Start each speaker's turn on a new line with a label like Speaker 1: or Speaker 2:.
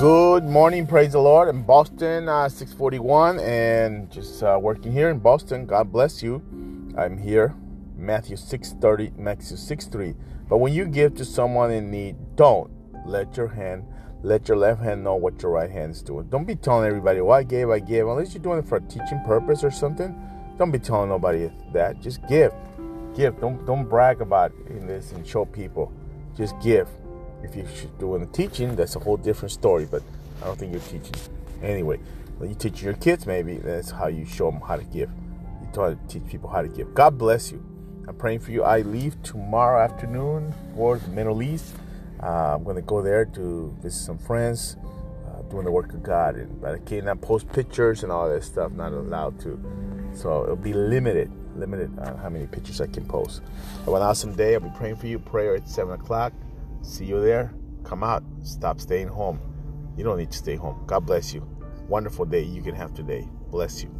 Speaker 1: Good morning, praise the Lord. In Boston, uh, 641, and just uh, working here in Boston. God bless you. I'm here, Matthew 630, Matthew 63. But when you give to someone in need, don't let your hand, let your left hand know what your right hand is doing. Don't be telling everybody, well, I gave, I gave. Unless you're doing it for a teaching purpose or something, don't be telling nobody that. Just give. Give. Don't don't brag about in this and show people. Just give. If you're doing the teaching, that's a whole different story. But I don't think you're teaching. Anyway, when you teach your kids, maybe that's how you show them how to give. You try to teach people how to give. God bless you. I'm praying for you. I leave tomorrow afternoon for the Middle East. Uh, I'm going to go there to visit some friends, uh, doing the work of God. And but I cannot post pictures and all that stuff. Not allowed to. So it'll be limited, limited on how many pictures I can post. Have an awesome day. I'll be praying for you. Prayer at seven o'clock. See you there. Come out. Stop staying home. You don't need to stay home. God bless you. Wonderful day you can have today. Bless you.